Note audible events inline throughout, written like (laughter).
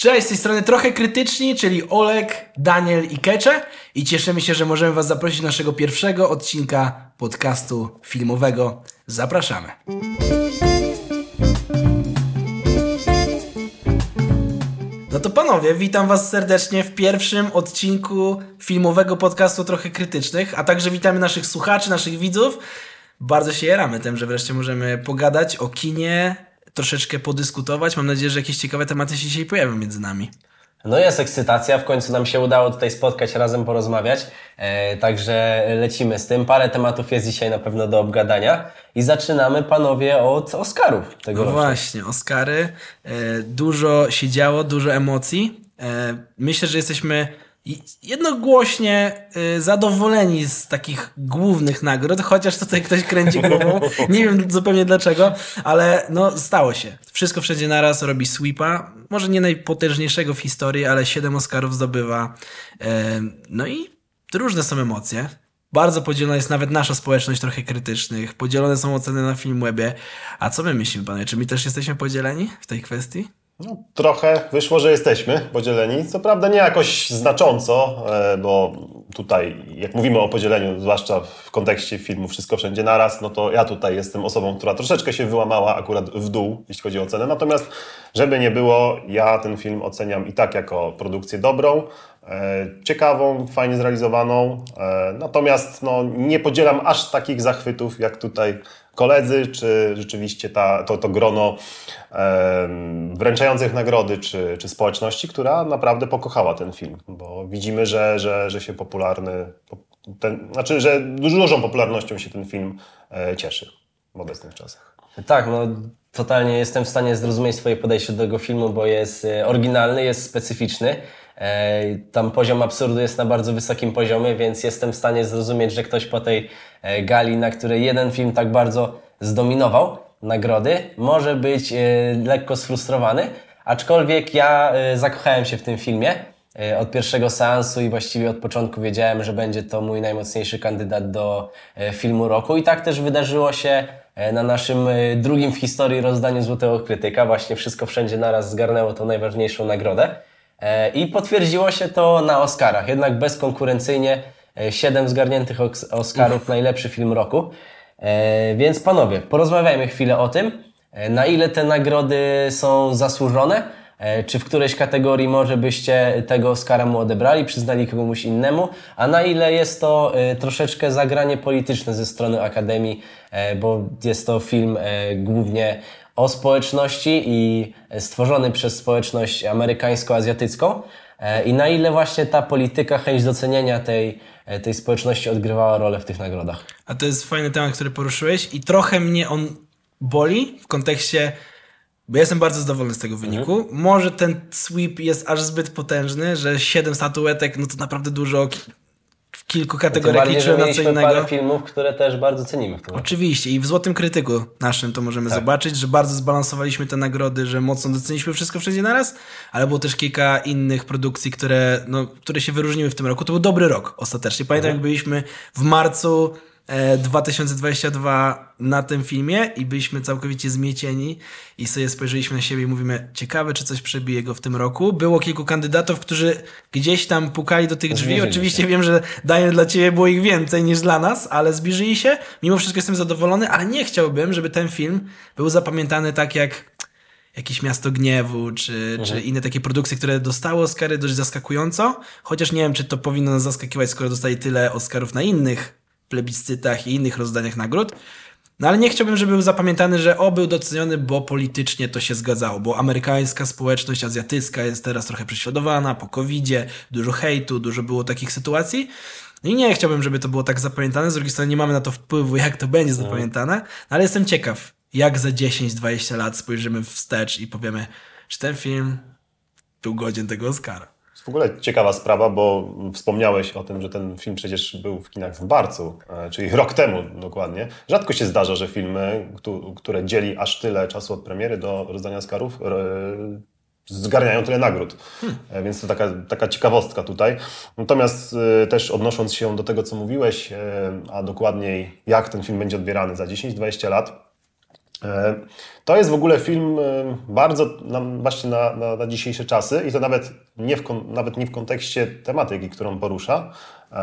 Cześć, z tej strony trochę krytyczni, czyli Olek, Daniel i Kecze i cieszymy się, że możemy Was zaprosić do naszego pierwszego odcinka podcastu filmowego. Zapraszamy. No to panowie, witam Was serdecznie w pierwszym odcinku filmowego podcastu Trochę Krytycznych, a także witamy naszych słuchaczy, naszych widzów. Bardzo się jaramy tym, że wreszcie możemy pogadać o kinie, troszeczkę podyskutować. Mam nadzieję, że jakieś ciekawe tematy się dzisiaj pojawią między nami. No jest ekscytacja, w końcu nam się udało tutaj spotkać, razem porozmawiać, e, także lecimy z tym. Parę tematów jest dzisiaj na pewno do obgadania i zaczynamy panowie od Oscarów tego No roku. właśnie, Oscary. E, dużo się działo, dużo emocji. E, myślę, że jesteśmy jednogłośnie y, zadowoleni z takich głównych nagród, chociaż tutaj ktoś kręci głową. (laughs) Nie wiem zupełnie dlaczego, ale no stało się. Wszystko wszędzie naraz robi sweepa. Może nie najpotężniejszego w historii, ale 7 Oscarów zdobywa. E, No i różne są emocje. Bardzo podzielona jest nawet nasza społeczność trochę krytycznych. Podzielone są oceny na Filmwebie. A co my myślimy, panowie? Czy my też jesteśmy podzieleni w tej kwestii? No, trochę wyszło, że jesteśmy podzieleni. Co prawda nie jakoś znacząco, e, bo tutaj, jak mówimy o podzieleniu, zwłaszcza w kontekście filmu Wszystko Wszędzie Naraz, no to ja tutaj jestem osobą, która troszeczkę się wyłamała akurat w dół, jeśli chodzi o ocenę. Natomiast, żeby nie było, ja ten film oceniam i tak jako produkcję dobrą, e, ciekawą, fajnie zrealizowaną. E, natomiast no, nie podzielam aż takich zachwytów, jak tutaj koledzy, czy rzeczywiście ta, to, to grono em, wręczających nagrody, czy, czy społeczności, która naprawdę pokochała ten film, bo widzimy, że, że, że się popularny, ten, znaczy, że dużą popularnością się ten film e, cieszy w obecnych czasach. Tak, no totalnie jestem w stanie zrozumieć Twoje podejście do tego filmu, bo jest e, oryginalny, jest specyficzny. Tam poziom absurdu jest na bardzo wysokim poziomie, więc jestem w stanie zrozumieć, że ktoś po tej e, gali, na której jeden film tak bardzo zdominował nagrody, może być e, lekko sfrustrowany. Aczkolwiek ja e, zakochałem się w tym filmie od pierwszego seansu i właściwie od początku wiedziałem, że będzie to mój najmocniejszy kandydat do filmu roku. I tak też wydarzyło się na naszym drugim w historii rozdaniu Złotego Krytyka. Właśnie wszystko wszędzie naraz zgarnęło tą najważniejszą nagrodę. E, I potwierdziło się to na Oscarach. Jednak bezkonkurencyjnie e, siedem zgarniętych Oscarów, najlepszy film roku. E, Więc panowie, porozmawiajmy chwilę o tym, na ile te nagrody są zasłużone, czy w którejś kategorii może byście tego Oscara mu odebrali, przyznali komuś innemu, a na ile jest to troszeczkę zagranie polityczne ze strony Akademii, bo jest to film głównie o społeczności i stworzony przez społeczność amerykańsko-azjatycką e, i na ile właśnie ta polityka, chęć docenienia tej, e, tej społeczności odgrywała rolę w tych nagrodach. A to jest fajny temat, który poruszyłeś i trochę mnie on boli w kontekście, bo ja jestem bardzo zadowolony z tego wyniku. Może ten sweep jest aż zbyt potężny, że 7 statuetek, no to naprawdę dużo w kilku kategoriach liczyłem na co innego. parę filmów, które też bardzo cenimy w tym. Oczywiście i w Złotym Krytyku naszym to możemy zobaczyć, że bardzo zbalansowaliśmy te nagrody, że mocno doceniliśmy wszystko wszędzie naraz, ale było też kilka innych produkcji, które, no, które się wyróżniły w tym roku. To był dobry rok ostatecznie. Pamiętam jak byliśmy w marcu 2022 na tym filmie i byliśmy całkowicie zmiecieni i sobie spojrzeliśmy na siebie i mówimy, ciekawe czy coś przebije go w tym roku. Było kilku kandydatów, którzy gdzieś tam pukali do tych drzwi. Oczywiście wiem, że dają dla ciebie było ich więcej niż dla nas, ale zbliżyli się. Mimo wszystko jestem zadowolony, ale nie chciałbym, żeby ten film był zapamiętany tak jak jakieś Miasto Gniewu, czy, czy inne takie produkcje, które dostały Oscary dość zaskakująco. Chociaż nie wiem, czy to powinno nas zaskakiwać, skoro dostali tyle Oscarów na innych plebiscytach i innych rozdaniach nagród. No ale nie chciałbym, żeby był zapamiętany, że o, był doceniony, bo politycznie to się zgadzało, bo amerykańska społeczność azjatycka jest teraz trochę prześladowana po covidzie, dużo hejtu, dużo było takich sytuacji. No I nie chciałbym, żeby to było tak zapamiętane. Z drugiej strony nie mamy na to wpływu, (laughs) jak to będzie zapamiętane, no, ale jestem ciekaw, jak za 10-20 lat spojrzymy wstecz i powiemy, czy ten film był godzien tego Oscara. W ogóle ciekawa sprawa, bo wspomniałeś o tym, że ten film przecież był w kinach w marcu, e, czyli rok temu dokładnie. Rzadko się zdarza, że filmy, któ- które dzieli aż tyle czasu od premiery do rozdania Oscarów, e, zgarniają tyle nagród. E, Więc to taka, taka ciekawostka tutaj. Natomiast też odnosząc się do tego, co mówiłeś, a dokładniej jak ten film będzie odbierany za 10-20 lat, to jest w ogóle film e, bardzo na, właśnie na, na, na, dzisiejsze czasy i to nawet nie, w, nawet nie w kontekście tematyki, którą porusza, e,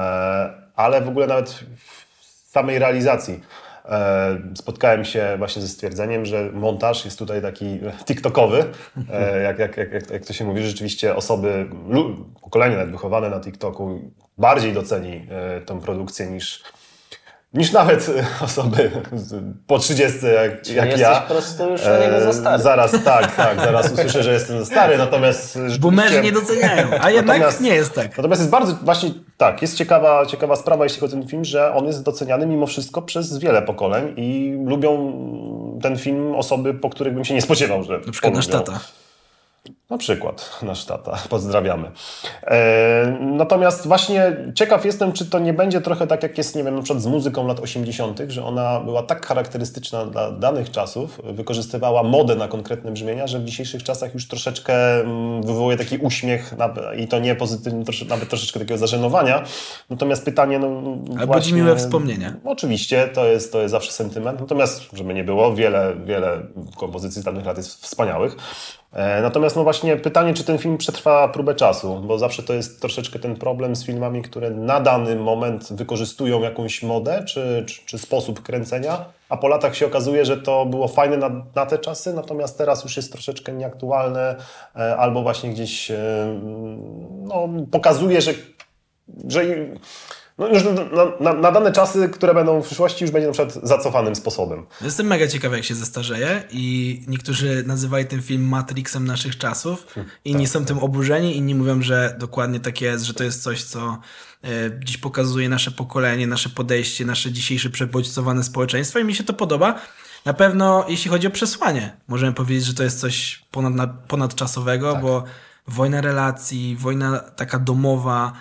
ale w ogóle nawet w samej realizacji. Spotkałem się właśnie ze stwierdzeniem, że montaż jest tutaj taki TikTokowy, jak, jak, jak, jak to się mówi, rzeczywiście osoby, pokolenie nawet wychowane na TikToku bardziej doceni tą produkcję niż, niż nawet (laughs) osoby po 30 jak, jak jesteś ja. po prostu już na niego za stary. Zaraz, tak, tak, zaraz (laughs) usłyszę, że jestem za stary, natomiast... Boomerzy nie doceniają, a jednak nie jest tak. Natomiast jest bardzo, właśnie tak, jest ciekawa, ciekawa sprawa, jeśli chodzi o ten film, że on jest doceniany mimo wszystko przez wiele pokoleń i lubią ten film osoby, po których bym się nie spodziewał, że Na przykład nasz tata. Na przykład (laughs) nasz tata, pozdrawiamy. E, natomiast właśnie ciekaw jestem, czy to nie będzie trochę tak, jak jest, nie wiem, na przykład z muzyką lat 80., że ona była tak charakterystyczna dla danych czasów, wykorzystywała modę na konkretne brzmienia, że w dzisiejszych czasach już troszeczkę mm, wywołuje taki uśmiech i to nie pozytywny, nawet troszeczkę takiego zażenowania. Natomiast pytanie, no Ale właśnie, miłe wspomnienia. Oczywiście, to jest, to jest zawsze sentyment. Natomiast, żeby nie było, wiele, wiele kompozycji z danych lat jest wspaniałych. E, natomiast no właśnie pytanie, czy ten film przetrwa próbę czasu, bo zawsze to jest troszeczkę ten problem z filmami, które na dany moment wykorzystują jakąś modę czy, czy, czy sposób kręcenia, a po latach się okazuje, że to było fajne na, na, te czasy, natomiast teraz już jest troszeczkę nieaktualne e, albo właśnie gdzieś e, no, pokazuje, że, że no już na, na, na, dane czasy, które będą w przyszłości, już będzie na przykład zacofanym sposobem. Jestem mega ciekawy, jak się zestarzeje i niektórzy nazywali ten film Matrixem naszych czasów, inni tak, są tak. tym oburzeni, inni mówią, że dokładnie tak jest, że to jest coś, co e, dziś pokazuje nasze pokolenie, nasze podejście, nasze dzisiejsze przebodźcowane społeczeństwo i mi się to podoba. Na pewno, jeśli chodzi o przesłanie, możemy powiedzieć, że to jest coś ponad, ponadczasowego, tak. bo wojna relacji, wojna taka domowa,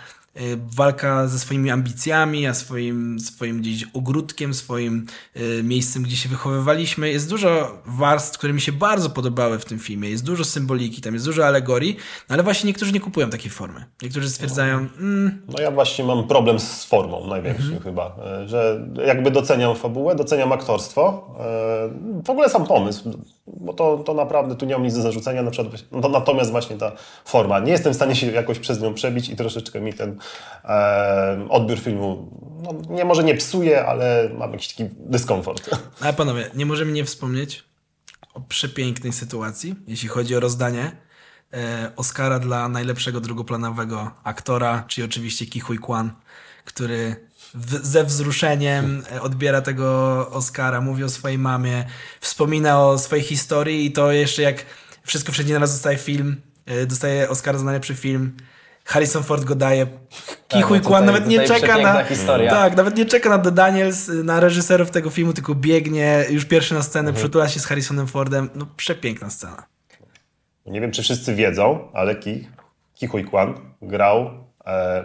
walka ze swoimi ambicjami, a swoim, swoim gdzieś ogródkiem, swoim y, miejscem, gdzie się wychowywaliśmy. Jest dużo warstw, które mi się bardzo podobały w tym filmie. Jest dużo symboliki, tam jest dużo alegorii, no ale właśnie niektórzy nie kupują takiej formy. Niektórzy stwierdzają... Mm. No ja właśnie mam problem z formą największym mhm. chyba, e, że jakby doceniam fabułę, doceniam aktorstwo, e, w ogóle sam pomysł, bo to, to naprawdę tu nie mam nic do zarzucenia, na przykład, no, natomiast właśnie ta forma. Nie jestem w stanie się jakoś przez nią przebić i troszeczkę mi ten e, odbiór filmu, no, nie może nie psuje, ale mam jakiś taki dyskomfort. Ale panowie, nie możemy nie wspomnieć o przepięknej sytuacji, jeśli chodzi o rozdanie Oscara dla najlepszego drugoplanowego aktora, czyli oczywiście Ki Hui Kwan, który w, ze wzruszeniem odbiera tego Oscara, mówi o swojej mamie, wspomina o swojej historii i to jeszcze jak wszystko wszędzie naraz zostaje film, e, dostaje Oscar za najlepszy film, Harrison Ford go daje. Kichuj tak, Kwan nawet nie czeka na. Historia. Tak, nawet nie czeka na The Daniels, na reżyserów tego filmu, tylko biegnie już pierwszy na scenę, mhm. przytula się z Harrisonem Fordem. No przepiękna scena. Nie wiem, czy wszyscy wiedzą, ale Ki, Kichuj Kwan grał e,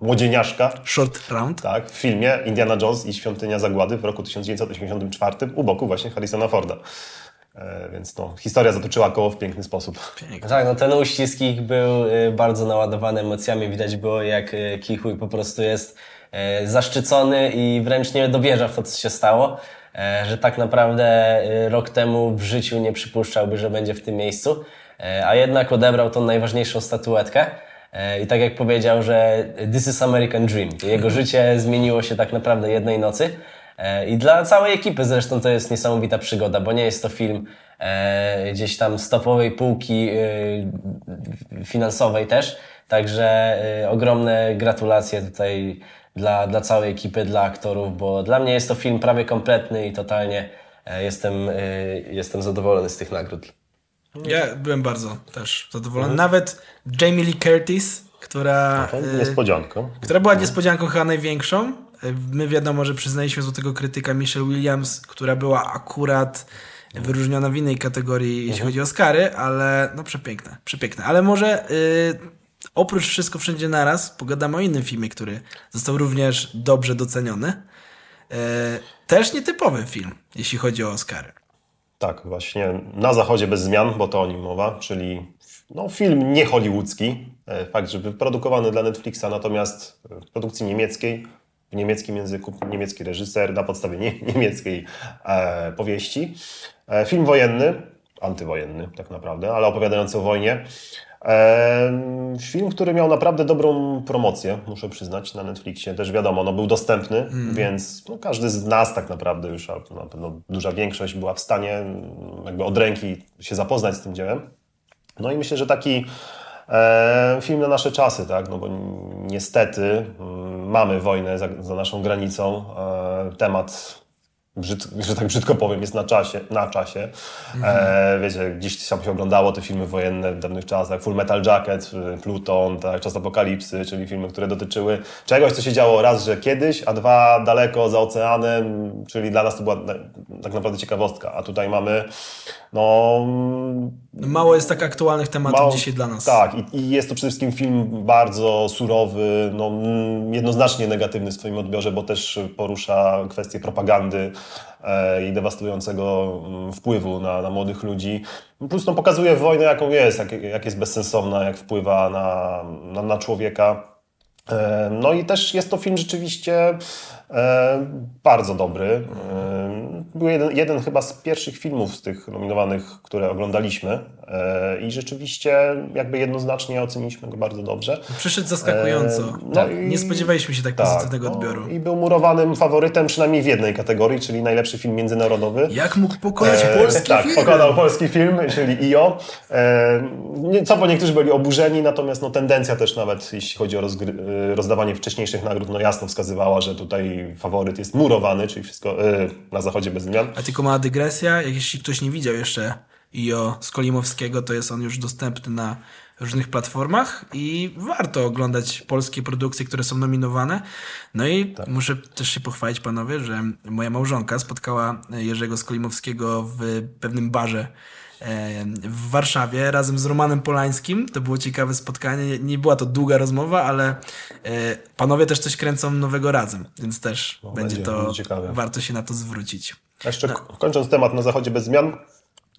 młodzieniaszka. Short Round. Tak, w filmie Indiana Jones i Świątynia Zagłady w roku 1984 u boku właśnie Harrisona Forda. E, więc no, historia zatoczyła koło w piękny sposób. Pięknie. Tak, no ten uścisk ich był y, bardzo naładowany emocjami. Widać było, jak y, Kichuj po prostu jest y, zaszczycony i wręcz nie dowierza w to, co się stało. E, że tak naprawdę rok temu w życiu nie przypuszczałby, że będzie w tym miejscu. E, a jednak odebrał tą najważniejszą statuetkę. I tak jak powiedział, że this is American Dream. Jego życie zmieniło się tak naprawdę jednej nocy. E, I dla całej ekipy zresztą to jest niesamowita przygoda, bo nie jest to film e, gdzieś tam z topowej półki e, finansowej też. Także ogromne gratulacje tutaj dla, dla całej ekipy, dla aktorów, bo dla mnie jest to film prawie kompletny i totalnie jestem, jestem zadowolony z tych nagród. Ja byłem bardzo też zadowolony. Mhm. Nawet Jamie Lee Curtis, która. Niespodzianką. Która była niespodzianką chyba największą. My wiadomo, że przyznaliśmy złotego krytyka Michelle Williams, która była akurat wyróżniona w innej kategorii, jeśli mhm. chodzi o Oscary, ale no przepiękne, przepiękne. Ale może y, oprócz Wszystko Wszędzie Naraz pogadamy o innym filmie, który został również dobrze doceniony. Y, też nietypowy film, jeśli chodzi o Oscary. Tak, właśnie Na Zachodzie bez zmian, bo to o nim mowa, czyli no, film nie hollywoodzki, e, fakt, że wyprodukowany dla Netflixa, natomiast w produkcji niemieckiej, w niemieckim języku, niemiecki reżyser na podstawie nie, niemieckiej e, powieści. E, film wojenny, antywojenny tak naprawdę, ale opowiadający o wojnie. Film, który miał naprawdę dobrą promocję, muszę przyznać, na Netflixie. Też wiadomo, no, był dostępny, Mhm. więc no, każdy z nas tak naprawdę już, albo na pewno duża większość była w stanie mm, jakby od ręki się zapoznać z tym dziełem. No i myślę, że taki e, film na nasze czasy, tak? No bo ni- niestety mm, mamy wojnę za, za naszą granicą. E, temat, brzyd, że tak brzydko powiem, jest na czasie. Na czasie. E, wiecie, gdzieś tam się oglądało te filmy wojenne w dawnych czasach. Full Metal Jacket, y, Pluton, tak? Czas Apokalipsy, czyli filmy, które dotyczyły czegoś, co się działo raz, że kiedyś, a dwa daleko za oceanem, czyli dla nas to była tak naprawdę ciekawostka. A tutaj mamy no, No Mało jest tak aktualnych tematów Mało- dzisiaj dla nas. Tak, i, i jest to przede wszystkim film bardzo surowy, no, mm, jednoznacznie negatywny w swoim odbiorze, bo też porusza kwestie propagandy e, i dewastującego mm, wpływu na, na młodych ludzi. Plus no, pokazuje wojnę, jaką jest, jak, jak jest bezsensowna, jak wpływa na, na, na człowieka. E, No i też jest to film rzeczywiście e, bardzo dobry. Był jeden, jeden chyba z pierwszych filmów z tych nominowanych, które oglądaliśmy e, i rzeczywiście jakby jednoznacznie oceniliśmy go bardzo dobrze. Przyszedł zaskakująco. E, no tak, i- Nie spodziewaliśmy się tak, pozytywnego no, odbioru. I był murowanym faworytem przynajmniej w jednej kategorii, czyli najlepszy film międzynarodowy. Jak mógł pokonać E, polski tak, film? pokonał polski film, czyli IO. Co po niektórzy byli oburzeni, natomiast no, tendencja też nawet, jeśli chodzi o rozdawanie wcześniejszych nagród, no jasno wskazywała, że tutaj faworyt jest murowany, czyli wszystko na zachodzie bez A tylko mała dygresja, jak jeśli ktoś nie widział jeszcze IO Skolimowskiego, to jest on już dostępny na różnych platformach i warto oglądać polskie produkcje, które są nominowane. No i Tak. muszę też się pochwalić panowie, że moja małżonka spotkała Jerzego Skolimowskiego w pewnym barze w Warszawie razem z Romanem Polańskim. To było ciekawe spotkanie. Nie była to długa rozmowa, ale e, panowie też coś kręcą nowego razem, więc też będzie będzie- to będzie warto się na to zwrócić. A Jeszcze k- kończąc temat na zachodzie bez zmian,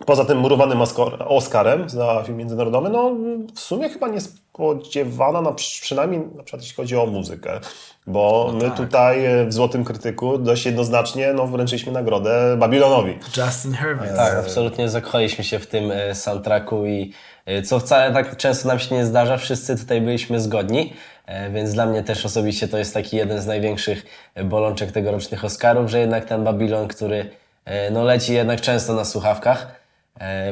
poza tym murowanym Oscar- Oscarem za film międzynarodowy, no w sumie chyba niespodziewana, na, przy- przynajmniej na przykład jeśli chodzi o muzykę, bo my tutaj e, w Złotym Krytyku dość jednoznacznie no, wręczyliśmy nagrodę Babilonowi. Justin Herbert. Tak, absolutnie zakochaliśmy się w tym e, soundtracku i e, co wcale tak często nam się nie zdarza, wszyscy tutaj byliśmy zgodni, więc dla mnie też osobiście to jest taki jeden z największych bolączek tegorocznych Oscarów, że jednak ten Babylon, który no, leci jednak często na słuchawkach,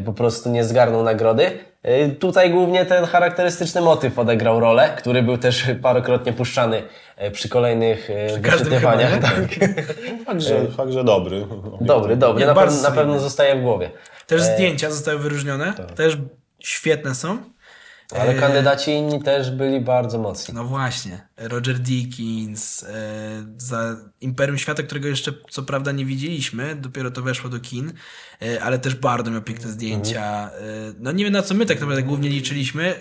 po prostu nie zgarnął nagrody. E, Tutaj głównie ten charakterystyczny motyw odegrał rolę, który był też parokrotnie puszczany e, przy kolejnych e, każdym wyświetlaniach. chyba, Tak. (laughs) Także, także dobry. Dobry, dobry, na, pewno, na pewno zostaje w głowie. Też zdjęcia zostały wyróżnione. Też świetne są. Ale E, kandydaci inni też byli bardzo mocni. No właśnie. Roger Deakins e, za Imperium Świata, którego jeszcze co prawda nie widzieliśmy, dopiero to weszło do kin, e, ale też bardzo miał piękne zdjęcia. E, no nie wiem na co my tak naprawdę głównie liczyliśmy. E,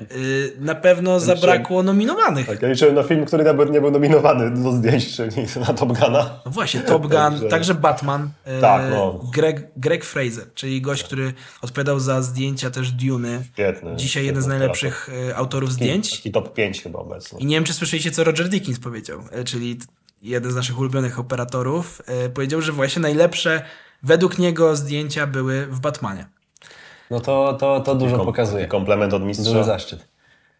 na pewno zabrakło nominowanych. Tak, ja liczyłem na film, który nawet nie był nominowany do zdjęć, czyli na Top Guna. No właśnie, Top Gun, Także- także Batman. E, Tak, no. Greg, Greg Fraser, czyli gość, który odpowiadał za zdjęcia też Duny. Świetny. Dzisiaj jeden z najlepszych e, autorów zdjęć. Taki top 5 chyba obecnie. I nie wiem, czy słyszeliście, co Roger Dickens powiedział, e, czyli jeden z naszych ulubionych operatorów. e, Powiedział, że właśnie najlepsze według niego zdjęcia były w Batmanie. No to, to, to dużo Kom- pokazuje. Komplement od Duży mistrza. zaszczyt.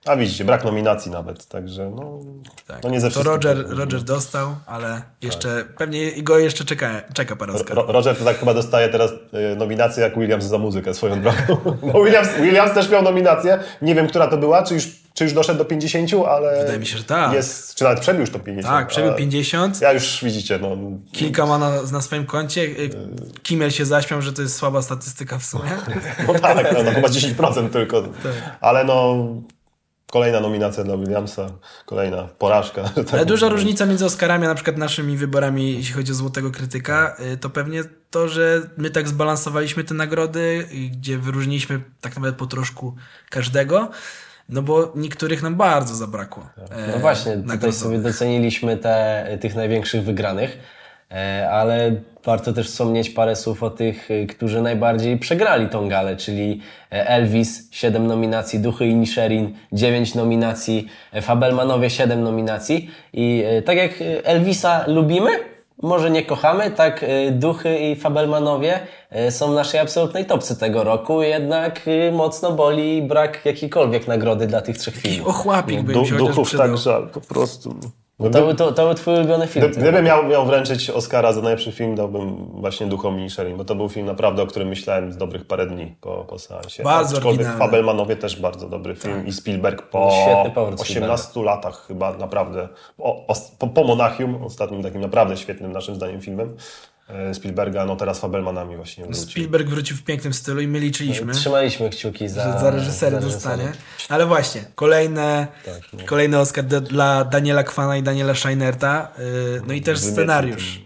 A widzicie, brak nominacji nawet, także no, Tak. no nie ze to. Roger, Roger dostał, ale jeszcze pewnie go jeszcze czeka, czeka parę Oscarów. Ro- Roger to tak chyba dostaje teraz e, nominację jak Williams za muzykę swoją drogą. (laughs) Bo Williams, Williams też miał nominację. Nie wiem, która to była, czy już, czy już doszedł do 50, ale. Wydaje mi się, że tak. Jest, czy nawet przebił już to 50. Tak, przebił ale 50. Ja już widzicie, no. Kilka ma na, na swoim koncie. Y, Kimmel się zaśmiał, że to jest słaba statystyka w sumie. (laughs) No tak, no, no chyba 10% tylko. Ale no. Kolejna nominacja dla Williamsa, kolejna porażka. (laughs) tak Ale duża różnica między Oscarami, a na przykład naszymi wyborami, jeśli chodzi o Złotego Krytyka, y, to pewnie to, że my tak zbalansowaliśmy te nagrody, gdzie wyróżniliśmy tak naprawdę po troszku każdego, no bo niektórych nam bardzo zabrakło. e, No właśnie, tutaj nagrodzonych. sobie doceniliśmy te, tych największych wygranych. E, ale warto też wspomnieć parę słów o tych, y, którzy najbardziej przegrali tą galę, czyli e, Elvis, 7 nominacji, Duchy i Nisherin, 9 nominacji, e, Fabelmanowie, 7 nominacji. I e, tak jak e, Elvisa lubimy, może nie kochamy, tak e, Duchy i Fabelmanowie e, są w naszej absolutnej topce tego roku, jednak e, mocno boli brak jakiejkolwiek nagrody dla tych trzech filmów. ochłapik by Du, duchów tak żal, po prostu. To, był- to, to był twój ulubiony film. Gdy- Gdybym miał, miał wręczyć Oscara za najlepszy film, dałbym właśnie Duchom i Sherry, bo to był film naprawdę, o którym myślałem z dobrych parę dni po, po seansie. Bardzo Aczkolwiek oryginalny. Fabelmanowie też bardzo dobry film i Spielberg po Świetny powrót 18 latach chyba naprawdę, o, o, po, po Monachium, ostatnim takim naprawdę świetnym naszym zdaniem filmem Spielberga, no teraz Fabelmanami właśnie wrócił. Spielberg wrócił w pięknym stylu i my liczyliśmy. Trzymaliśmy kciuki za, za reżysery dostanie. Ale właśnie, kolejne, kolejny Oscar do, dla Daniela Kwana i Daniela Scheinerta. Yy, no i też scenariusz.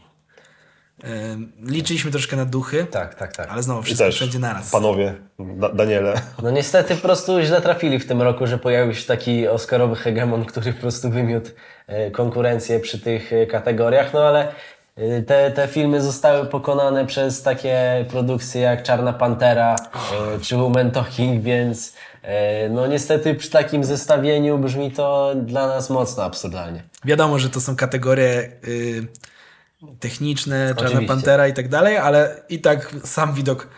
Liczyliśmy troszkę na duchy, Tak, tak, tak. ale znowu wszystko też wszędzie naraz. panowie, da, Daniele, No niestety po prostu źle trafili w tym roku, że pojawił się taki Oscarowy hegemon, który po prostu wymiótł e, konkurencję przy tych e, kategoriach, no ale e, te, te filmy zostały pokonane przez takie produkcje jak Czarna Pantera e, czy Woman Talking, więc e, no niestety przy takim zestawieniu brzmi to dla nas mocno absurdalnie. Wiadomo, że to są kategorie yy, techniczne, Czarna Oczywiście. Pantera i tak dalej, ale i tak sam widok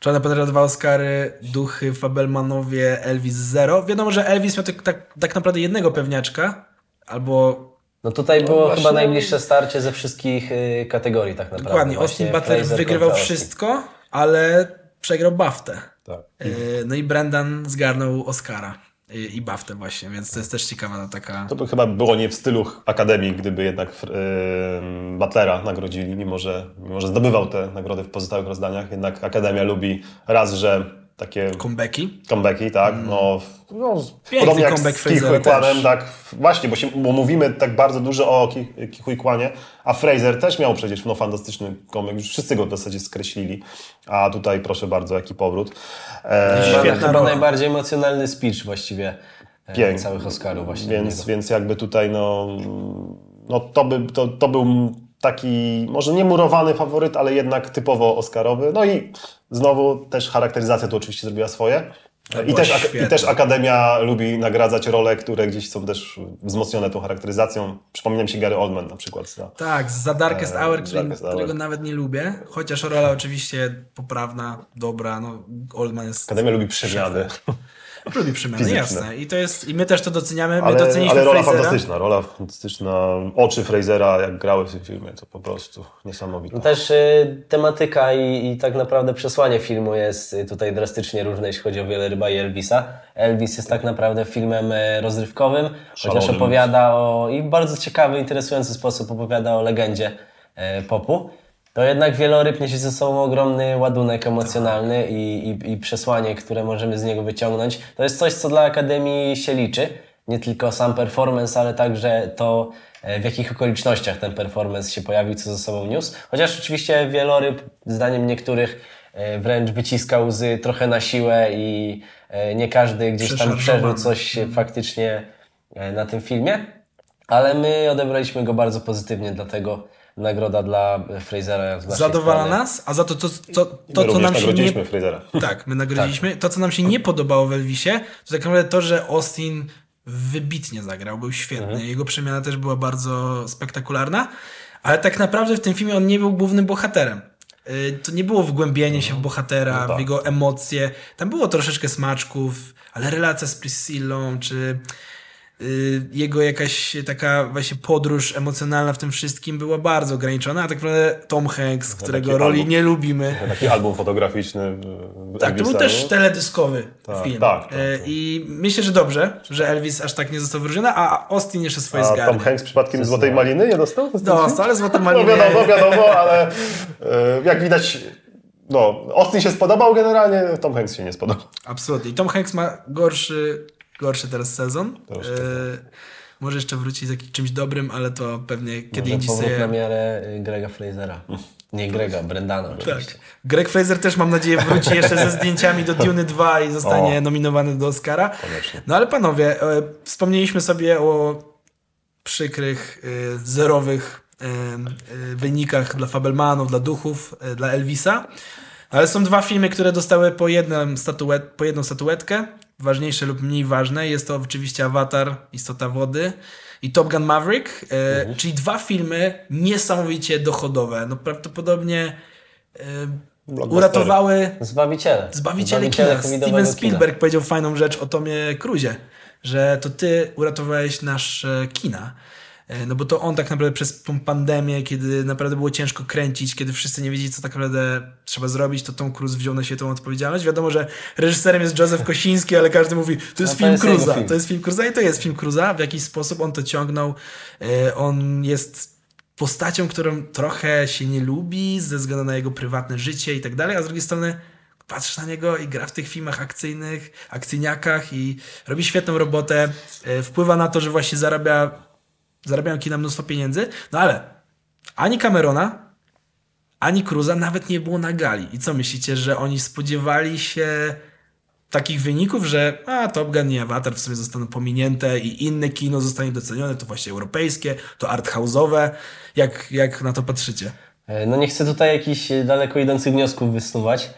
Czarna Pantera dwa Oscary, Duchy, Fabelmanowie, Elvis zero. Wiadomo, że Elvis miał tak, tak, tak naprawdę jednego pewniaczka, albo No tutaj było właśnie- chyba najbliższe starcie ze wszystkich e, kategorii tak naprawdę. dokładnie, Właśnie Austin Butler Fraser wygrywał wszystko, ale przegrał Baftę. tak. Yy, No i Brendan zgarnął Oscara yy, i Baftę właśnie, więc to jest też ciekawa no, taka... To by chyba było nie w stylu Akademii, gdyby jednak yy, Butlera nagrodzili, mimo że, mimo że zdobywał te nagrody w pozostałych rozdaniach. Jednak Akademia lubi raz, że takie Comebacki. comebacki, tak, no, no Piękny podobnie jak comeback z Kichujkłanem, tak, właśnie, bo, się, bo mówimy tak bardzo dużo o Ki- Kichujkłanie, a Fraser też miał przecież no, fantastyczny comeback, już wszyscy go w zasadzie skreślili, a tutaj proszę bardzo, jaki powrót. E, Chyba, najbardziej emocjonalny speech właściwie e, Piękny. całych Oscarów właśnie. Więc, więc jakby tutaj no, no to, by, to, to był taki może nie murowany faworyt, ale jednak typowo Oscarowy. No i znowu też charakteryzacja tu oczywiście zrobiła swoje. I była też. I też Akademia lubi nagradzać role, które gdzieś są też wzmocnione tą charakteryzacją. Przypominam się Gary Oldman na przykład. Zna. Tak, za Darkest E, Hour, który, Darkest Hour. którego nawet nie lubię, chociaż rola oczywiście poprawna, dobra, no Oldman jest... Akademia lubi przemiany. Lubi przemiany, fizyczne. jasne. I to jest, i my też to doceniamy, my Ale, doceniliśmy ale rola Frasera. fantastyczna, rola fantastyczna. Oczy Frasera, jak grały w tym filmie, to po prostu niesamowite. Też y, tematyka i, i tak naprawdę przesłanie filmu jest y, tutaj drastycznie różne, jeśli chodzi o wiele ryba i Elvisa. Elvis jest tak naprawdę filmem e, rozrywkowym, chociaż Szalonym. opowiada o, i w bardzo ciekawy, interesujący sposób opowiada o legendzie e, popu. To jednak wieloryb niesie ze sobą ogromny ładunek emocjonalny i, i, i przesłanie, które możemy z niego wyciągnąć. To jest coś, co dla Akademii się liczy. Nie tylko sam performance, ale także to, e, w jakich okolicznościach ten performance się pojawił, co ze sobą niósł. Chociaż oczywiście wieloryb, zdaniem niektórych, e, wręcz wyciska łzy trochę na siłę i e, nie każdy gdzieś tam przeżył coś faktycznie e, na tym filmie. Ale my odebraliśmy go bardzo pozytywnie, dlatego nagroda dla Frasera Zadowala nas, a za to, to, to, to co nam się nie... nagrodziliśmy Frasera. Tak, my nagrodziliśmy. To, co nam się nie podobało w Elvisie, to tak naprawdę to, że Austin wybitnie zagrał, był świetny. Mhm. Jego przemiana też była bardzo spektakularna, ale tak naprawdę w tym filmie on nie był głównym bohaterem. Y, To nie było wgłębienie się w bohatera, No tak. w jego emocje. Tam było troszeczkę smaczków, ale relacja z Priscillą, czy jego jakaś taka właśnie podróż emocjonalna w tym wszystkim była bardzo ograniczona, a tak naprawdę Tom Hanks, którego roli album. nie lubimy, Taki album fotograficzny. w- tak, to był też teledyskowy Tak, film. tak, tak, E, tak. I myślę, że dobrze, że Elvis aż tak nie został wyróżniony, a Austin jeszcze swoje A zgarnie. Tom Hanks przypadkiem Złotej Maliny nie dostał? Dostał, ale Złote No Maliny... wiadomo, wiadomo, ale e, jak widać, no, Austin się spodobał generalnie, Tom Hanks się nie spodobał. Absolutnie. I Tom Hanks ma gorszy, gorszy teraz sezon. Gorszy, E, może jeszcze wróci z jakimś czymś dobrym, ale to pewnie kiedy Może indziej powrót na sobie... miarę y, Grega Frasera. Nie Grega, Brendana oczywiście. Tak. Greg Fraser też mam nadzieję wróci jeszcze ze zdjęciami do Dune 2 i zostanie O. nominowany do Oscara. Koniecznie. No ale panowie, e, wspomnieliśmy sobie o przykrych, e, zerowych wynikach dla Fabelmanów, dla duchów, dla Elvisa. Ale są dwa filmy, które dostały po, jednym statuet, po jedną statuetkę, ważniejsze lub mniej ważne. Jest to oczywiście Avatar, Istota Wody i Top Gun Maverick, mhm. czyli dwa filmy niesamowicie dochodowe. No prawdopodobnie uratowały Zbawiciele. Zbawiciele, Zbawiciele kina. Steven Spielberg kina. powiedział fajną rzecz o Tomie Cruzie, że to ty uratowałeś nasz kina. E, no bo to on tak naprawdę przez tą pandemię, kiedy naprawdę było ciężko kręcić, kiedy wszyscy nie wiedzieli, co tak naprawdę trzeba zrobić, to Tom Cruise wziął na siebie tą odpowiedzialność. Wiadomo, że reżyserem jest Joseph Kosiński, ale każdy mówi, to jest no, film Cruza, to jest film Cruza i to jest film Cruza. W jakiś sposób on to ciągnął. E, on jest postacią, którą trochę się nie lubi ze względu na jego prywatne życie i tak dalej, a z drugiej strony patrzysz na niego i gra w tych filmach akcyjnych, akcyjniakach i robi świetną robotę. E, wpływa na to, że właśnie zarabia zarabiają kina mnóstwo pieniędzy, no ale ani Camerona, ani Cruza nawet nie było na gali. I co myślicie, że oni spodziewali się takich wyników, że a Top Gun i Avatar w sobie zostaną pominięte i inne kino zostanie docenione, to właśnie europejskie, to arthouse'owe. Jak, jak na to patrzycie? E, no nie chcę tutaj jakichś daleko idących wniosków wysnuwać, e,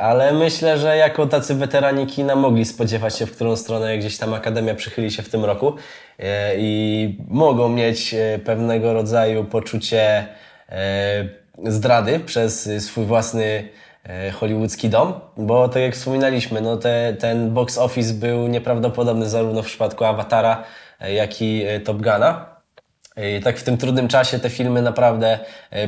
ale myślę, że jako tacy weterani kina mogli spodziewać się, w którą stronę gdzieś tam Akademia przychyli się w tym roku. E, i mogą mieć e, pewnego rodzaju poczucie e, zdrady przez swój własny hollywoodzki dom, bo tak jak wspominaliśmy, no te, ten box office był nieprawdopodobny zarówno w przypadku Awatara, jak i Top Guna. I tak w tym trudnym czasie te filmy naprawdę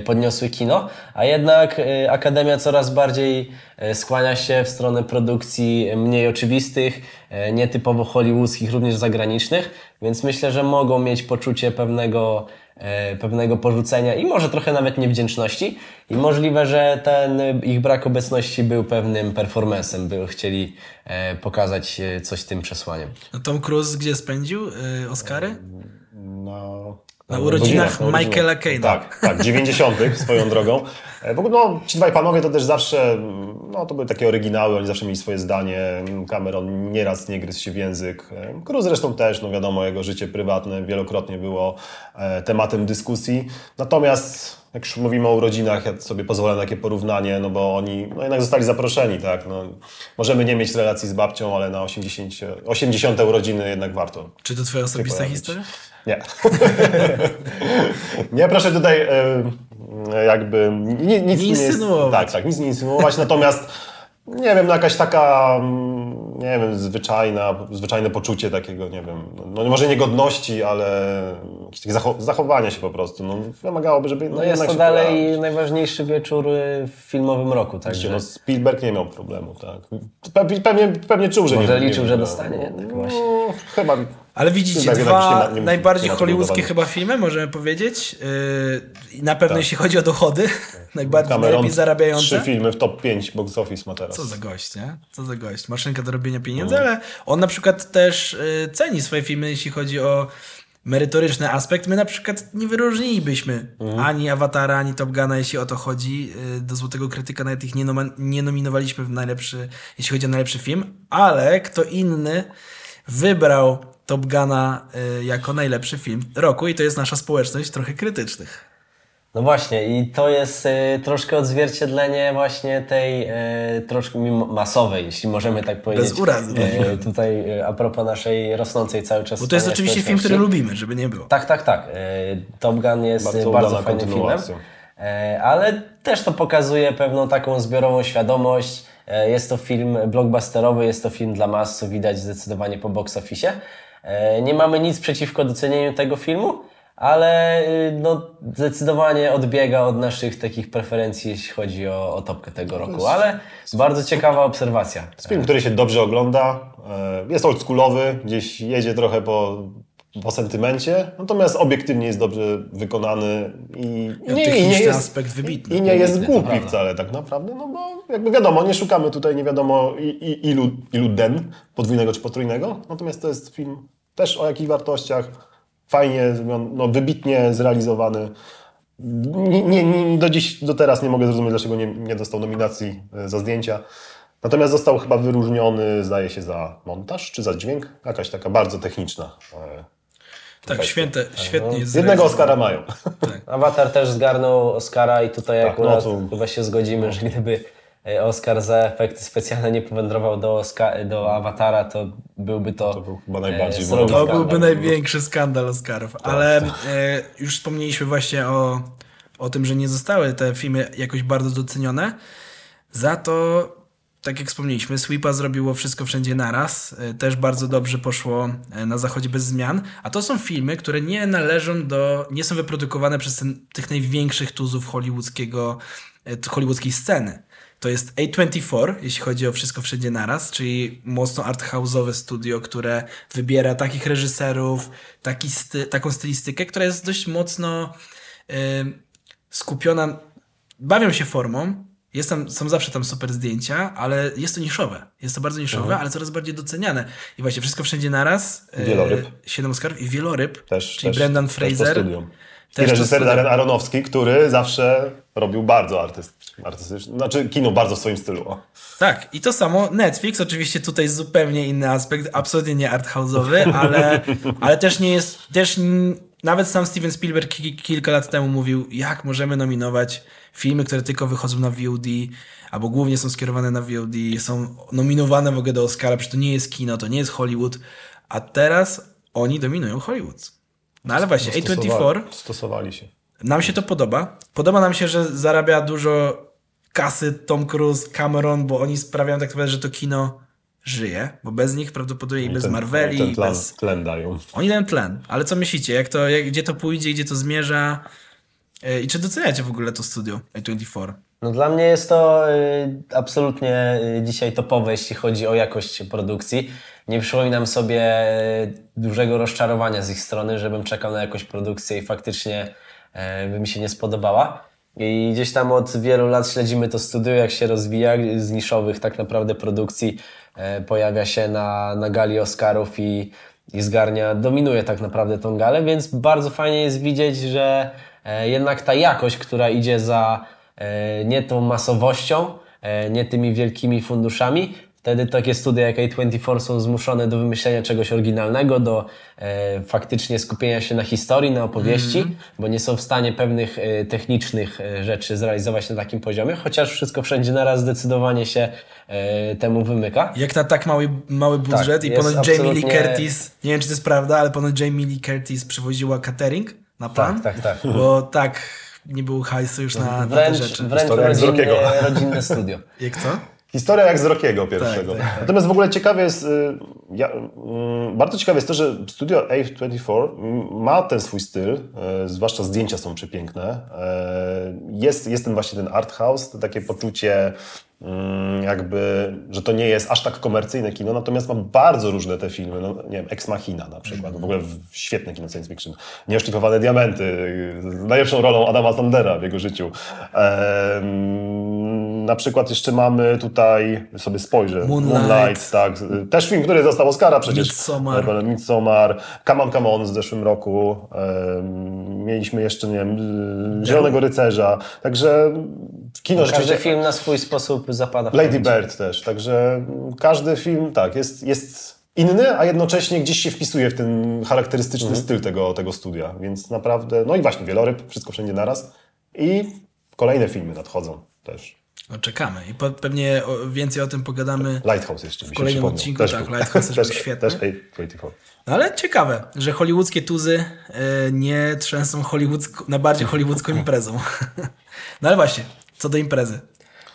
podniosły kino, a jednak Akademia coraz bardziej skłania się w stronę produkcji mniej oczywistych, nietypowo hollywoodzkich, również zagranicznych, więc myślę, że mogą mieć poczucie pewnego, e, pewnego porzucenia i może trochę nawet niewdzięczności. I możliwe, że ten ich brak obecności był pewnym performancem, by chcieli e, pokazać e, coś tym przesłaniem. No Tom Cruise gdzie spędził Oscary? No, na urodzinach Michaela Caina. Tak, tak, 90. swoją drogą. W ogóle no, ci dwaj panowie to też zawsze, no to były takie oryginały, oni zawsze mieli swoje zdanie. Cameron nieraz nie gryzł się w język. Cruz zresztą też, no wiadomo, jego życie prywatne wielokrotnie było e, tematem dyskusji. Natomiast jak już mówimy o urodzinach, ja sobie pozwolę na takie porównanie, no bo oni no jednak zostali zaproszeni, tak. No, możemy nie mieć relacji z babcią, ale na 80, 80 urodziny jednak warto. Czy to twoja osobista historia? Nie. (laughs) nie, proszę tutaj jakby nic nie, insynuować. tak, tak, nic nie insynuować, natomiast nie wiem, no jakaś taka, mm, nie wiem, zwyczajna, zwyczajne poczucie takiego, nie wiem, no może nie godności, ale jakieś zachowania się po prostu, no wymagałoby, żeby... No, no jest to dalej pojawić. najważniejszy wieczór w filmowym roku, tak? No Spielberg nie miał problemu, tak. Pewnie, pewnie czuł, że może nie liczył, że dostanie jednak właśnie. No, chyba ale widzicie, dwa nie ma, nie najbardziej hollywoodzkie chyba filmy, możemy powiedzieć. Yy, na pewno tak. jeśli chodzi o dochody, (laughs) najbardziej Cameron, najlepiej zarabiające. Trzy filmy w top 5 box office ma teraz. Co za gość, nie? Co za gość. Maszynka do robienia pieniędzy, mm. ale on na przykład też yy, ceni swoje filmy, jeśli chodzi o merytoryczny aspekt. My na przykład nie wyróżnilibyśmy mm. ani Awatara, ani Top Guna, jeśli o to chodzi. Yy, do Złotego Krytyka nawet ich nie, nie nominowaliśmy w najlepszy, jeśli chodzi o najlepszy film, ale kto inny wybrał Top Guna y, jako najlepszy film roku i to jest nasza społeczność trochę krytycznych. No właśnie i to jest y, troszkę odzwierciedlenie właśnie tej y, troszkę masowej, jeśli możemy tak powiedzieć. Bez urazy. Y, tutaj y, a propos naszej rosnącej cały czas Bo to jest oczywiście film, który lubimy, żeby nie było. Tak, tak, tak. Top Gun jest bardzo, bardzo fajnym filmem, ale też to pokazuje pewną taką zbiorową świadomość. Jest to film blockbusterowy, jest to film dla mas, co widać zdecydowanie po box office. E, nie mamy nic przeciwko docenieniu tego filmu, ale y, no, zdecydowanie odbiega od naszych takich preferencji, jeśli chodzi o, o topkę tego roku, ale bardzo ciekawa obserwacja. Jest film, który się dobrze ogląda, e, jest oldschoolowy, gdzieś jedzie trochę po, po sentymencie, natomiast obiektywnie jest dobrze wykonany i, nie, i nie jest aspekt wybitny. I nie jest głupi wcale tak naprawdę, no bo jakby wiadomo, nie szukamy tutaj nie wiadomo ilu, ilu den, podwójnego czy potrójnego, natomiast to jest film też o jakichś wartościach, fajnie, no, wybitnie zrealizowany. Nie, nie, nie, do dziś, do teraz nie mogę zrozumieć, dlaczego nie, nie dostał nominacji e, za zdjęcia. Natomiast został chyba wyróżniony, zdaje się, za montaż czy za dźwięk. Jakaś taka bardzo techniczna. Tak, święte, świetnie jest Jednego. Oscara mają. (laughs) Avatar też zgarnął Oscara i tutaj Tak, akurat no to- chyba się zgodzimy, że gdyby e, Oscar za efekty specjalne nie powędrował do, Oska- do Awatara, to byłby to, To był chyba najbardziej e, To skandal. byłby największy skandal Oscarów. Ale e, już wspomnieliśmy właśnie o, o tym, że nie zostały te filmy jakoś bardzo docenione. Za to, tak jak wspomnieliśmy, Sweepa zrobiło wszystko wszędzie naraz. E, Też bardzo dobrze poszło e, na zachodzie bez zmian. A to są filmy, które nie należą do, nie są wyprodukowane przez ten, tych największych tuzów hollywoodzkiego, e, hollywoodzkiej sceny. To jest A24, jeśli chodzi o wszystko wszędzie naraz, czyli mocno arthouse'owe studio, które wybiera takich reżyserów, taki sty, taką stylistykę, która jest dość mocno skupiona, bawią się formą, jest tam, są zawsze tam super zdjęcia, ale jest to niszowe. Jest to bardzo niszowe, ale coraz bardziej doceniane. I właśnie wszystko wszędzie naraz. y, Wieloryb. Siedem Oscarów i Wieloryb, Też, czyli też, Brendan Też Fraser. studium. I Też to reżyser. Darren Aronofsky, który zawsze robił bardzo artyst, artystyczny, znaczy kino bardzo w swoim stylu. O. Tak, i to samo Netflix, oczywiście tutaj zupełnie inny aspekt, absolutnie nie arthouse'owy, ale, (laughs) ale też nie jest, też nawet sam Steven Spielberg ki- kilka lat temu mówił, jak możemy nominować filmy, które tylko wychodzą na VOD, albo głównie są skierowane na VOD, są nominowane w ogóle do Oscara, przecież to nie jest kino, to nie jest Hollywood, a teraz oni dominują Hollywood. No ale właśnie, A24 Stosowali, się. nam się to podoba. Podoba nam się, że zarabia dużo kasy Tom Cruise, Cameron, bo oni sprawiają tak naprawdę, że to kino żyje, bo bez nich prawdopodobnie i bez ten, Marveli, Ten i tlen, bez... tlen dają. Oni dają tlen. Ale co myślicie? Jak to, jak, gdzie to pójdzie, gdzie to zmierza? Yy, I czy doceniacie w ogóle to studio A24? No dla mnie jest to y, absolutnie y, dzisiaj topowe, jeśli chodzi o jakość produkcji. Nie przypominam sobie y, dużego rozczarowania z ich strony, żebym czekał na jakąś produkcję i faktycznie y, by mi się nie spodobała. I gdzieś tam od wielu lat śledzimy to studio, jak się rozwija z niszowych tak naprawdę produkcji. y, Pojawia się na, na gali Oscarów i, i zgarnia, dominuje tak naprawdę tą galę, więc bardzo fajnie jest widzieć, że e, jednak ta jakość, która idzie za e, nie tą masowością, e, nie tymi wielkimi funduszami, wtedy takie studia jak A24 są zmuszone do wymyślenia czegoś oryginalnego, do e, faktycznie skupienia się na historii, na opowieści, bo nie są w stanie pewnych e, technicznych rzeczy zrealizować na takim poziomie, chociaż wszystko wszędzie naraz zdecydowanie się temu wymyka. Jak na tak mały, mały budżet Tak, i jest ponoć Jamie Lee absolutnie- Curtis, nie wiem czy to jest prawda, ale ponoć Jamie Lee Curtis przywoziła catering na plan, Tak, tak, tak. bo tak nie było hajsu już na, na te Wręcz, rzeczy. wręcz Historia rodzinne, (laughs) rodzinne studio. Jak co? Historia jak z Rockiego pierwszego. Tak, tak, tak. Natomiast w ogóle ciekawe jest, y, ja, y, bardzo ciekawe jest to, że studio A24 ma ten swój styl, y, zwłaszcza zdjęcia są przepiękne. Y, Jest, jest ten właśnie ten art house, to takie poczucie mm, jakby, że to nie jest aż tak komercyjne kino, natomiast ma bardzo różne te filmy, no, nie wiem, Ex Machina na przykład, w ogóle świetne kino science fiction, Nieoszlifowane diamenty, y, z najlepszą rolą Adama Sandera w jego życiu. Em, na przykład jeszcze mamy tutaj, sobie spojrzę, Moonlight. tak. Też film, który dostał Oscara przecież. Midsommar. Midsommar. Come on, come on w zeszłym roku. Mieliśmy jeszcze, nie wiem, Zielonego Rycerza. Także kino Każdy rzeczywiście... film na swój sposób zapada w Lady. Bird też. Także każdy film, tak, jest, jest inny, a jednocześnie gdzieś się wpisuje w ten charakterystyczny Mhm. styl tego, tego studia. Więc naprawdę, no i właśnie, Wieloryb, wszystko wszędzie naraz. I kolejne filmy nadchodzą też. No czekamy i po, pewnie więcej o tym pogadamy. Lighthouse jeszcze się kolejnym odcinku, Też tak, był. Lighthouse też był (laughs) też, świetny. Też A24. No ale ciekawe, że hollywoodzkie tuzy e, nie trzęsą hollywoodzko, na bardziej hollywoodzką (laughs) imprezą. (laughs) no ale właśnie, co do imprezy.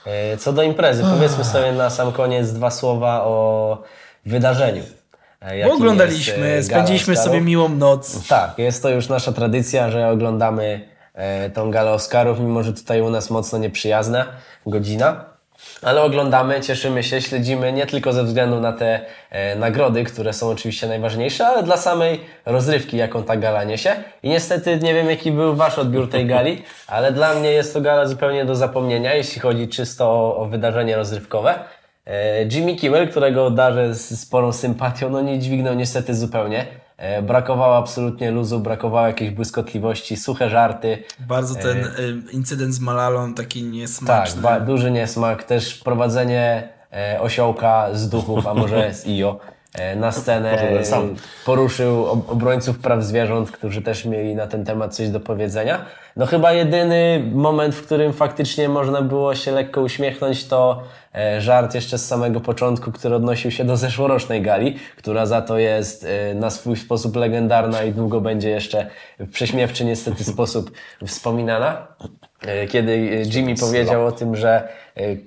E, Co do imprezy, powiedzmy sobie na sam koniec dwa słowa o wydarzeniu. Bo oglądaliśmy, e, Gala spędziliśmy sobie miłą noc. Tak, jest to już nasza tradycja, że oglądamy tą galę Oscarów, mimo że tutaj u nas mocno nieprzyjazna godzina. Ale oglądamy, cieszymy się, śledzimy nie tylko ze względu na te e, nagrody, które są oczywiście najważniejsze, ale dla samej rozrywki, jaką ta gala niesie. I niestety nie wiem, jaki był Wasz odbiór tej gali, ale dla mnie jest to gala zupełnie do zapomnienia, jeśli chodzi czysto o, o wydarzenie rozrywkowe. E, Jimmy Kimmel, którego darzę z sporą sympatią, no nie dźwignął niestety zupełnie. E, Brakowało absolutnie luzu, brakowało jakiejś błyskotliwości, suche żarty. Bardzo ten e, incydent z Malalą taki Tak, niesmaczny. ba, duży niesmak, też prowadzenie e, osiołka z duchów, a może z IO. E, na scenę Poszedłem sam. poruszył ob- obrońców praw zwierząt, którzy też mieli na ten temat coś do powiedzenia. No chyba jedyny moment, w którym faktycznie można było się lekko uśmiechnąć, to e, żart jeszcze z samego początku, który odnosił się do zeszłorocznej gali, która za to jest e, na swój sposób legendarna i długo będzie jeszcze w prześmiewczy niestety sposób wspominana. E, Kiedy e, Jimmy powiedział o tym, że e,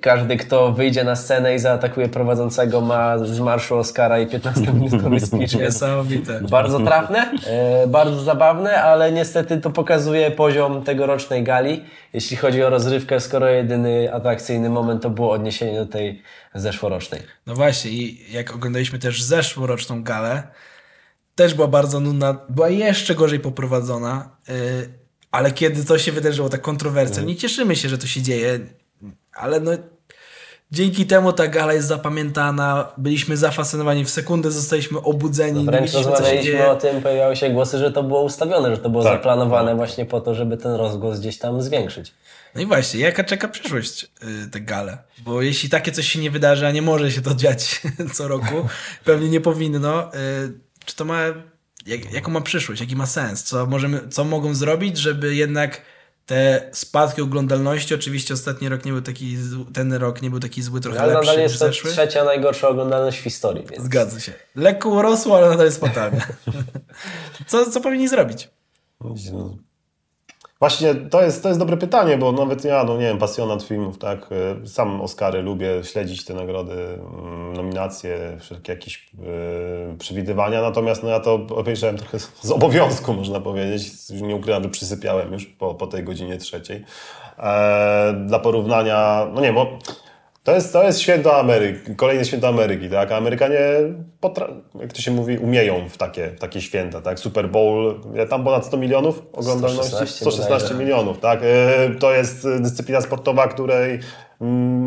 każdy, kto wyjdzie na scenę i zaatakuje prowadzącego, ma z marszu Oscara i 15-minutowy (laughs) speech. Niesamowite. bardzo trafne, e, bardzo zabawne, ale niestety to pokazuje poziom tegorocznej gali. Jeśli chodzi o rozrywkę, skoro jedyny atrakcyjny moment to było odniesienie do tej zeszłorocznej. No właśnie, i jak oglądaliśmy też zeszłoroczną galę, też była bardzo nudna, była jeszcze gorzej poprowadzona, yy, ale kiedy to się wydarzyło, ta kontrowersja, nie cieszymy się, że to się dzieje, ale no dzięki temu ta gala jest zapamiętana, byliśmy zafascynowani, w sekundę zostaliśmy obudzeni, nie Wręcz rozmawialiśmy o tym, pojawiały się głosy, że to było ustawione, że to było Tak, zaplanowane właśnie po to, żeby ten rozgłos gdzieś tam zwiększyć. No i właśnie, jaka czeka przyszłość yy, te gale? Bo jeśli takie coś się nie wydarzy, a nie może się to dziać (laughs) co roku, pewnie nie powinno, yy, czy to ma, jak, jaką ma przyszłość, jaki ma sens? Co, możemy, co mogą zrobić, żeby jednak te spadki oglądalności, oczywiście ostatni rok nie był taki, ten rok nie był taki zły, trochę Ale lepszy nadal niż jest to trzecia najgorsza oglądalność w historii, więc Zgadza się. Lekko urosło, ale nadal jest fatalnie. (laughs) co, co powinni zrobić? Właśnie to jest, to jest dobre pytanie, bo nawet ja, no nie wiem, pasjonat filmów, tak, y, sam Oscary lubię śledzić te nagrody, mm, nominacje, wszelkie jakieś y, przewidywania, natomiast no ja to obejrzałem trochę z, obowiązku, można powiedzieć, nie ukrywam, że przysypiałem już po, po tej godzinie trzeciej. E, dla porównania, no nie bo to jest, to jest święto Ameryki, kolejne święto Ameryki, tak? A Amerykanie, potra- jak to się mówi, umieją w takie, w takie święta, tak? Super Bowl, tam ponad 100 milionów oglądalności, 116 116 bodajże. milionów, tak? E, To jest dyscyplina sportowa, której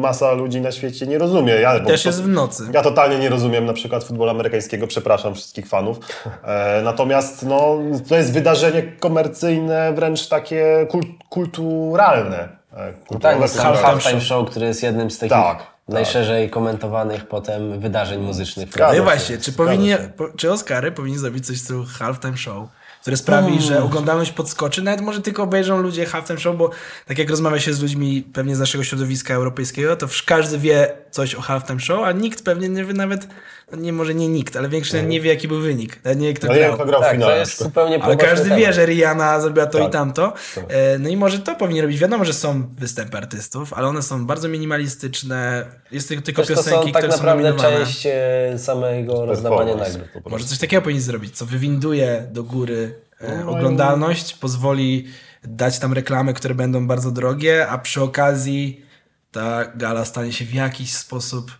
masa ludzi na świecie nie rozumie. Ja, Też to- jest w nocy. ja totalnie nie rozumiem na przykład futbolu amerykańskiego, przepraszam wszystkich fanów. E, natomiast no, to jest wydarzenie komercyjne, wręcz takie kul- kulturalne. Tak, kulturowe, no, sam kulturalne. Halftime Show, który jest jednym z takich Tak, najszerzej komentowanych potem wydarzeń muzycznych. No i właśnie, czy, zgadza powinni, się. po, czy Oscary powinni zrobić coś w stylu halftime show, które sprawi, że oglądalność podskoczy, nawet może tylko obejrzą ludzie halftime show, bo tak jak rozmawia się z ludźmi pewnie z naszego środowiska europejskiego, to wsz- każdy wie coś o halftime show, a nikt pewnie nie wie nawet, no nie może nie nikt, ale większość nie wie jaki był wynik, nawet nie wie kto No grał. kto grał Tak, to finale. jest zupełnie Ale każdy temat. wie, że Rihanna zrobiła to Tak. i tamto. E, No i może to powinni robić. Wiadomo, że są występy artystów, ale one są bardzo minimalistyczne. Jest tylko, tylko Też to piosenki, są tak które są naprawdę nominowane. część e, samego rozdawania nagród. Może coś takiego powinni zrobić, co wywinduje do góry e, No, oglądalność, pozwoli dać tam reklamy, które będą bardzo drogie, a przy okazji ta gala stanie się w jakiś sposób,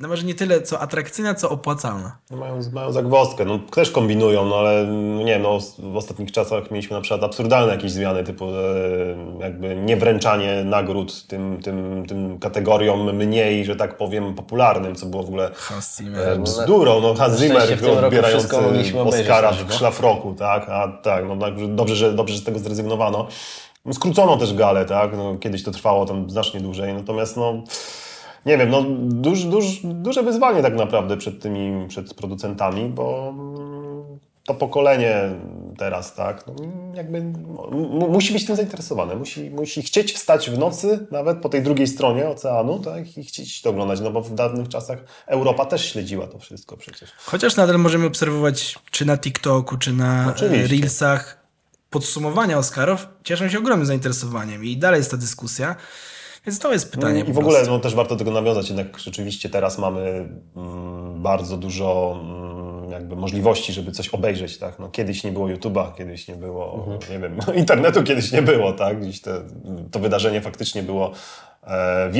no może nie tyle co atrakcyjna, co opłacalna. No Mają, mają zagwozdkę, no też kombinują, no ale no nie wiem, no, w ostatnich czasach mieliśmy na przykład absurdalne jakieś zmiany, typu e, jakby niewręczanie nagród tym, tym, tym kategoriom mniej, że tak powiem, popularnym, co było w ogóle e, bzdurą. No, Hans Zimmer odbierający Oscara w szlafroku, tak? A tak, no także dobrze, że, dobrze, że z tego zrezygnowano. Skrócono też galę, tak? No, kiedyś to trwało tam znacznie dłużej, natomiast no nie wiem, no duż, duż, duże wyzwanie tak naprawdę przed tymi, przed producentami, bo mm, to pokolenie teraz, tak, no, jakby mu- musi być tym zainteresowane, musi, musi chcieć wstać w nocy, nawet po tej drugiej stronie oceanu, tak, i chcieć to oglądać, no bo w dawnych czasach Europa też śledziła to wszystko przecież. Chociaż nadal możemy obserwować, czy na TikToku, czy na Oczywiście. e, Reelsach, podsumowania Oscarów cieszą się ogromnym zainteresowaniem i dalej jest ta dyskusja. Więc to jest pytanie. I po w ogóle no, też warto tego nawiązać, jednak rzeczywiście teraz mamy mm, bardzo dużo mm, jakby możliwości, żeby coś obejrzeć, tak? No, kiedyś nie było YouTube'a, kiedyś nie było, nie wiem, no, (laughs) internetu kiedyś nie było, tak? Gdzieś te, to wydarzenie faktycznie było e, e,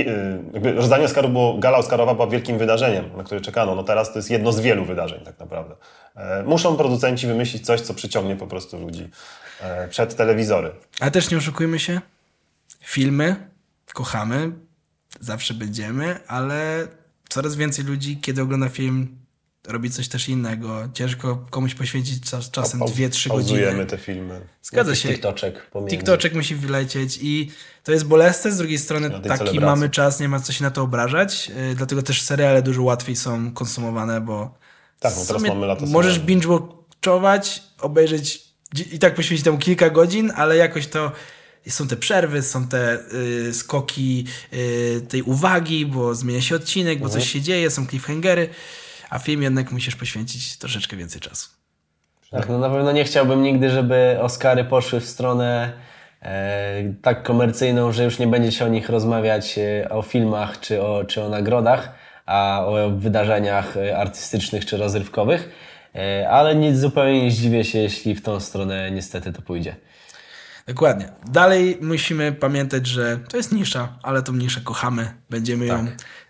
jakby rozdanie Oscarów było, gala Oscarowa była wielkim wydarzeniem, na które czekano. No teraz to jest jedno z wielu wydarzeń tak naprawdę. E, muszą producenci wymyślić coś, co przyciągnie po prostu ludzi przed telewizory. Ale też nie oszukujmy się. Filmy kochamy, zawsze będziemy, ale coraz więcej ludzi, kiedy ogląda film, robi coś też innego. Ciężko komuś poświęcić czas, czasem Pau- 2-3 Pauzujemy godziny. te filmy. Zgadza Jakiś się. TikToczek. TikToczek musi wylecieć i to jest bolesne, z drugiej strony taki celebracji. mamy czas, nie ma co się na to obrażać, yy, dlatego też seriale dużo łatwiej są konsumowane, bo Tak, no teraz mamy lata Możesz binge-watchować, obejrzeć i tak poświęcić temu kilka godzin, ale jakoś to są te przerwy, są te y, skoki y, tej uwagi, bo zmienia się odcinek, bo Mhm. coś się dzieje, są cliffhangery, a film jednak musisz poświęcić troszeczkę więcej czasu. Tak, no na pewno nie chciałbym nigdy, żeby Oscary poszły w stronę e, tak komercyjną, że już nie będzie się o nich rozmawiać e, o filmach czy o, czy o nagrodach, a o wydarzeniach e, artystycznych czy rozrywkowych. E, ale nic zupełnie nie zdziwię się, jeśli w tą stronę niestety to pójdzie. Dokładnie. Dalej musimy pamiętać, że to jest nisza, ale tą niszę kochamy. Będziemy ją,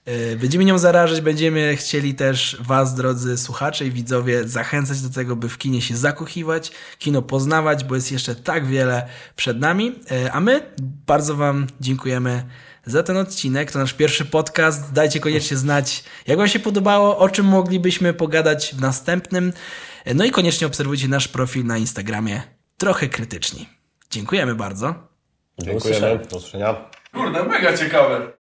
y, będziemy nią zarażać, będziemy chcieli też Was, drodzy słuchacze i widzowie, zachęcać do tego, by w kinie się zakochiwać, kino poznawać, bo jest jeszcze tak wiele przed nami. Y, a my bardzo Wam dziękujemy za ten odcinek. To nasz pierwszy podcast. Dajcie koniecznie znać, jak Wam się podobało, o czym moglibyśmy pogadać w następnym. Y, No i koniecznie obserwujcie nasz profil na Instagramie. Trochę krytyczni. Dziękujemy bardzo. Dziękujemy. Do usłyszenia. Kurde, mega ciekawe.